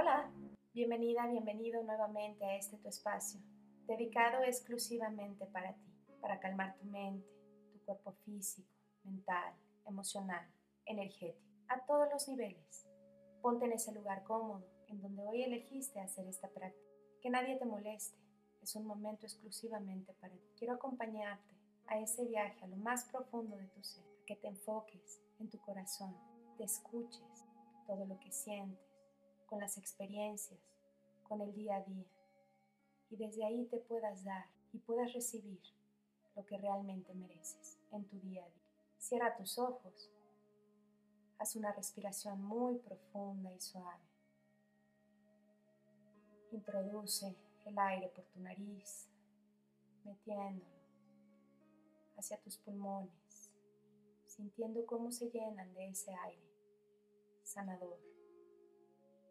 Hola, bienvenida, bienvenido nuevamente a este tu espacio, dedicado exclusivamente para ti, para calmar tu mente, tu cuerpo físico, mental, emocional, energético, a todos los niveles. Ponte en ese lugar cómodo, en donde hoy elegiste hacer esta práctica. Que nadie te moleste, es un momento exclusivamente para ti. Quiero acompañarte a ese viaje a lo más profundo de tu ser, que te enfoques en tu corazón, te escuches todo lo que sientes, con las experiencias, con el día a día, y desde ahí te puedas dar y puedas recibir lo que realmente mereces en tu día a día. Cierra tus ojos, haz una respiración muy profunda y suave. Introduce el aire por tu nariz, metiéndolo hacia tus pulmones, sintiendo cómo se llenan de ese aire sanador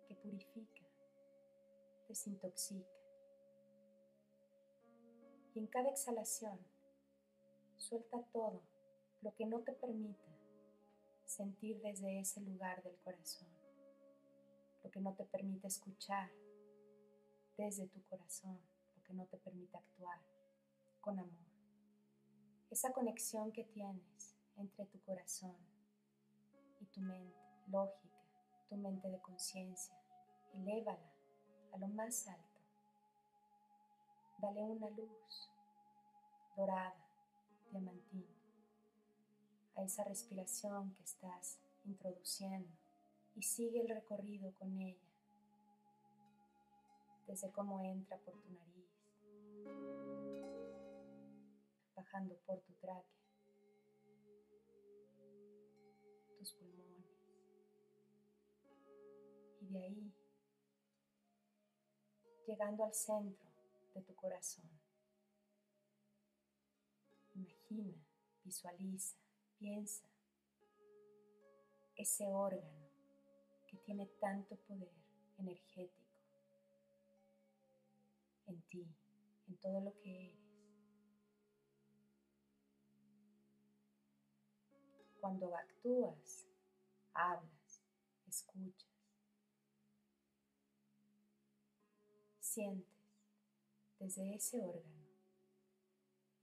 que purifica, desintoxica. Y en cada exhalación, suelta todo lo que no te permita sentir desde ese lugar del corazón, lo que no te permite escuchar desde tu corazón, lo que no te permite actuar con amor. Esa conexión que tienes entre tu corazón y tu mente lógica, tu mente de conciencia, elévala a lo más alto. Dale una luz dorada, diamantina, a esa respiración que estás introduciendo y sigue el recorrido con ella, desde cómo entra por tu nariz, bajando por tu tráquea, tus pulmones, de ahí llegando al centro de tu corazón. Imagina, visualiza, piensa ese órgano que tiene tanto poder energético en ti, en todo lo que eres. Cuando actúas, hablas, escuchas, sientes desde ese órgano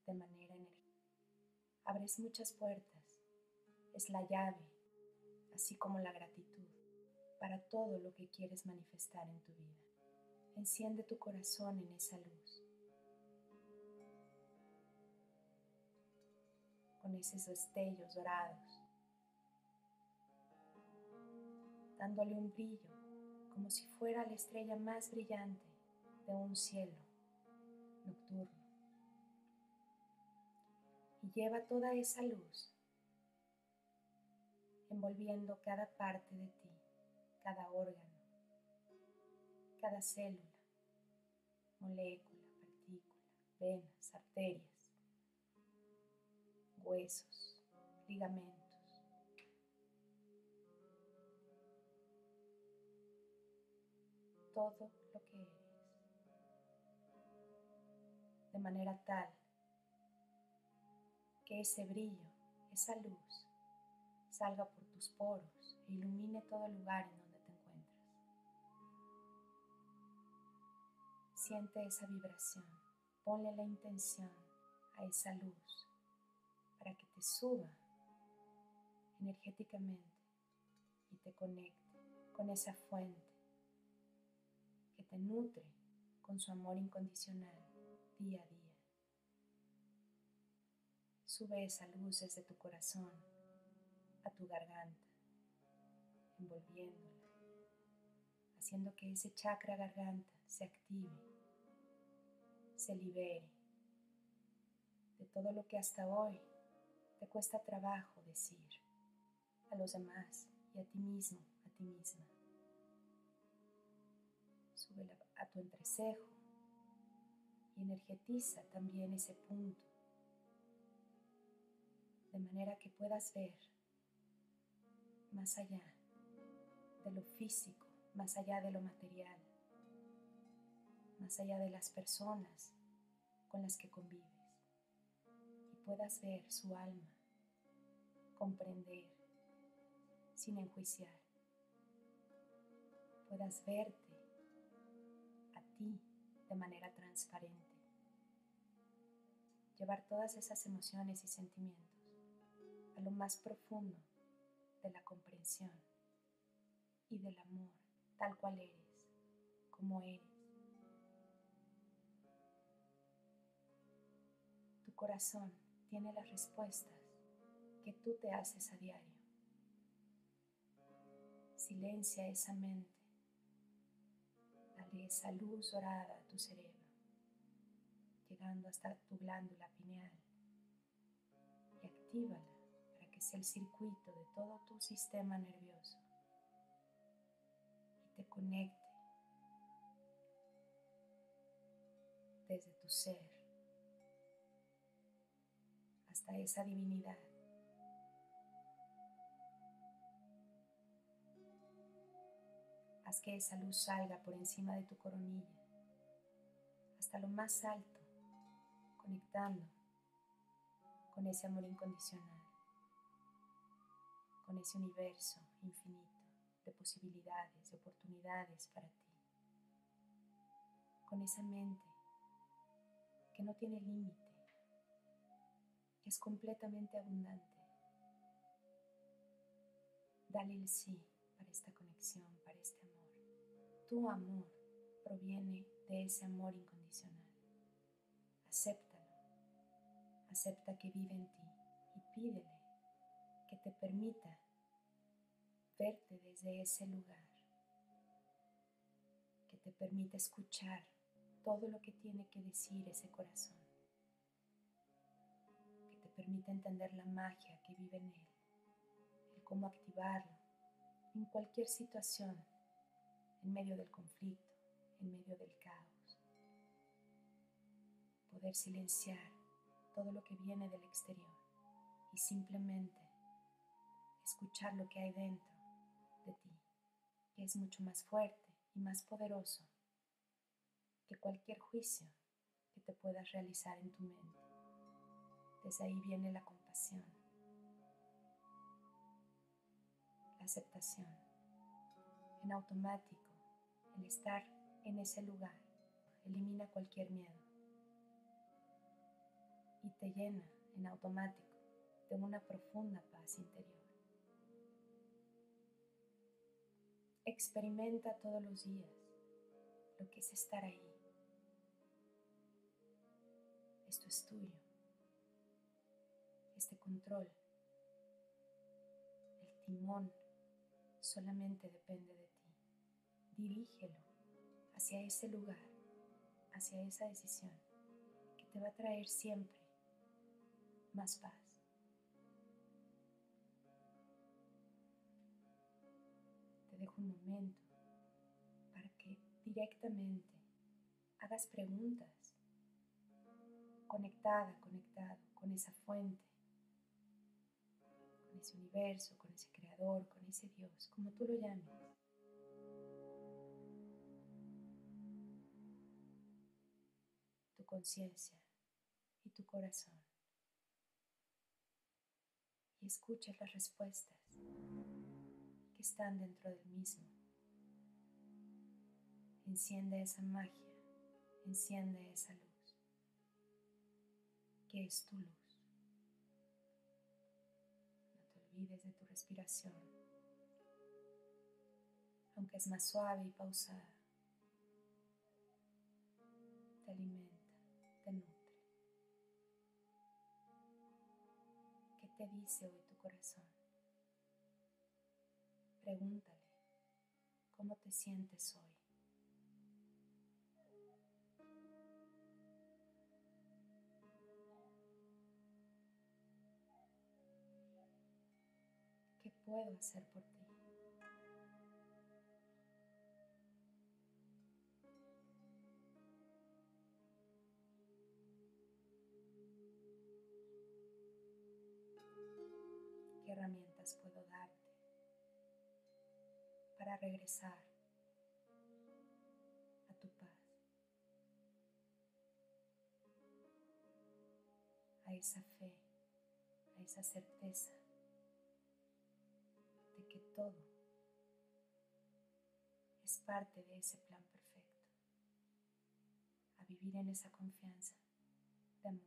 de manera energética. Abres muchas puertas, es la llave, así como la gratitud, para todo lo que quieres manifestar en tu vida. Enciende tu corazón en esa luz, con esos destellos dorados, dándole un brillo como si fuera la estrella más brillante de un cielo nocturno. Y lleva toda esa luz envolviendo cada parte de ti, cada órgano, cada célula, molécula, partícula, venas, arterias, huesos, ligamentos. Todo manera tal que ese brillo, esa luz, salga por tus poros e ilumine todo el lugar en donde te encuentras. Siente esa vibración, ponle la intención a esa luz para que te suba energéticamente y te conecte con esa fuente que te nutre con su amor incondicional día a día. Sube esa luz desde tu corazón a tu garganta, envolviéndola, haciendo que ese chakra garganta se active, se libere de todo lo que hasta hoy te cuesta trabajo decir a los demás y a ti mismo, a ti misma. Sube a tu entrecejo y energetiza también ese punto, de manera que puedas ver más allá de lo físico, más allá de lo material, más allá de las personas con las que convives. Y puedas ver su alma, comprender sin enjuiciar, puedas verte ti de manera transparente. Llevar todas esas emociones y sentimientos a lo más profundo de la comprensión y del amor tal cual eres, como eres. Tu corazón tiene las respuestas que tú te haces a diario. Silencia esa mente. Dale esa luz dorada a tu cerebro, llegando hasta tu glándula pineal. Y actívala para que sea el circuito de todo tu sistema nervioso. Y te conecte desde tu ser hasta esa divinidad. Que esa luz salga por encima de tu coronilla, hasta lo más alto, conectando con ese amor incondicional, con ese universo infinito de posibilidades, de oportunidades para ti, con esa mente que no tiene límite, que es completamente abundante. Dale el sí para esta conexión, para este amor. Tu amor proviene de ese amor incondicional. Acéptalo. Acepta que vive en ti y pídele que te permita verte desde ese lugar. Que te permita escuchar todo lo que tiene que decir ese corazón. Que te permita entender la magia que vive en él. El cómo activarlo en cualquier situación en medio del conflicto, en medio del caos. Poder silenciar todo lo que viene del exterior y simplemente escuchar lo que hay dentro de ti, que es mucho más fuerte y más poderoso que cualquier juicio que te puedas realizar en tu mente. Desde ahí viene la compasión, la aceptación, en automático el estar en ese lugar elimina cualquier miedo y te llena en automático de una profunda paz interior. Experimenta todos los días lo que es estar ahí. Esto es tuyo. Este control, el timón, solamente depende de dirígelo hacia ese lugar, hacia esa decisión que te va a traer siempre más paz. Te dejo un momento para que directamente hagas preguntas conectada, conectado con esa fuente, con ese universo, con ese creador, con ese Dios, como tú lo llames. conciencia y tu corazón y escucha las respuestas que están dentro del mismo. Enciende esa magia, enciende esa luz, que es tu luz. No te olvides de tu respiración, aunque es más suave y pausada. Te alimenta te nutre. Te dice hoy tu corazón? Pregúntale, ¿cómo te sientes hoy? ¿Qué puedo hacer por ti? Regresar a tu paz, a esa fe, a esa certeza de que todo es parte de ese plan perfecto vivir en esa confianza de amor,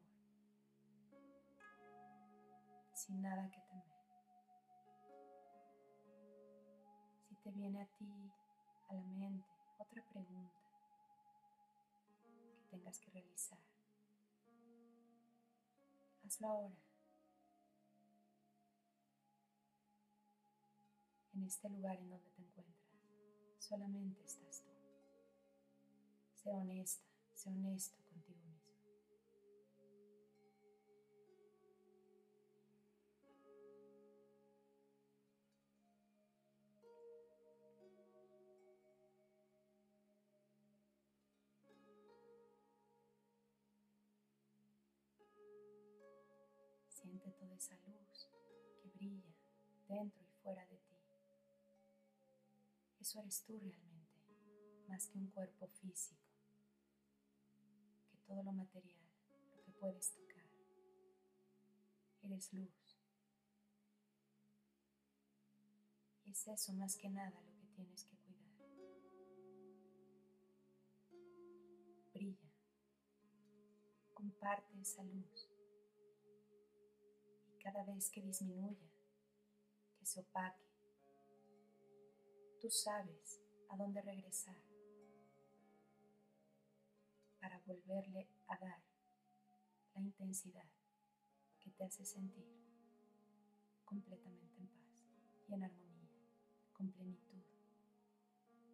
sin nada que temer. Te viene a ti a la mente otra pregunta que tengas que realizar, hazlo ahora. En este lugar en donde te encuentras, solamente estás tú. Sé honesta, sé honesto contigo esa luz que brilla dentro y fuera de ti. Eso eres tú realmente, más que un cuerpo físico todo lo material, lo que puedes tocar. Eres luz. Y es eso más que nada lo que tienes que cuidar. Brilla. Comparte esa luz. Cada vez que disminuya, que se opaque, tú sabes a dónde regresar para volverle a dar la intensidad que te hace sentir completamente en paz y en armonía, con plenitud,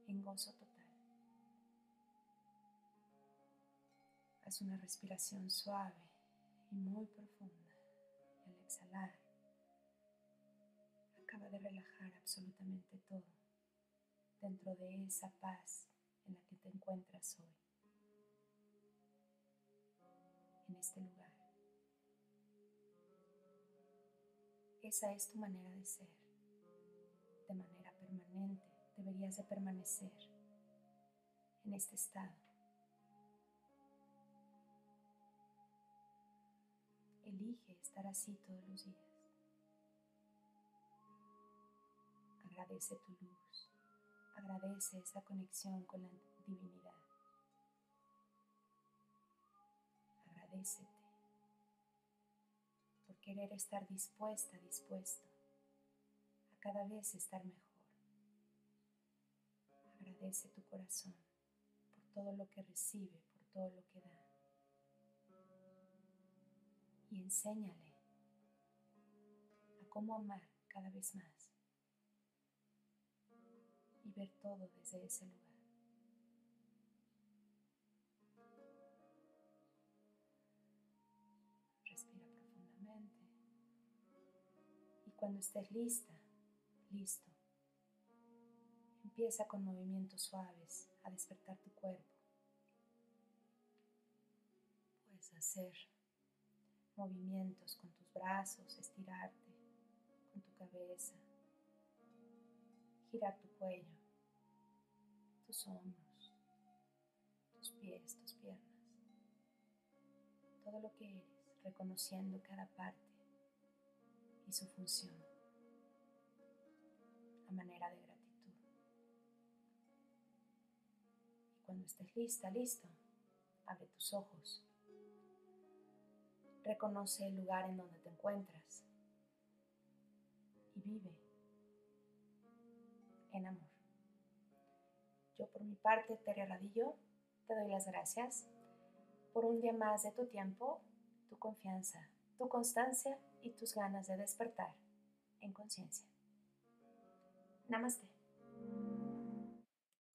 en gozo total. Haz una respiración suave y muy profunda exhalar acaba de relajar absolutamente todo dentro de esa paz en la que te encuentras hoy en este lugar. Esa es tu manera de ser. De manera permanente deberías de permanecer en este estado. Elige estar así todos los días. Agradece tu luz. Agradece esa conexión con la divinidad. por querer estar dispuesta, dispuesto a cada vez estar mejor. Agradece tu corazón por todo lo que recibe, por todo lo que da. Y enséñale a cómo amar cada vez más y ver todo desde ese lugar. cuando estés lista, listo, empieza con movimientos suaves a despertar tu cuerpo. Puedes hacer movimientos con tus brazos, estirarte con tu cabeza, girar tu cuello, tus hombros, tus pies, tus piernas, todo lo que eres, reconociendo cada parte y su función a manera de gratitud. Y cuando estés lista, listo, abre tus ojos. Reconoce el lugar en donde te encuentras y vive en amor. Yo por mi parte, Tere Radillo, te doy las gracias por un día más de tu tiempo, tu confianza, tu constancia y tus ganas de despertar en conciencia. Namaste.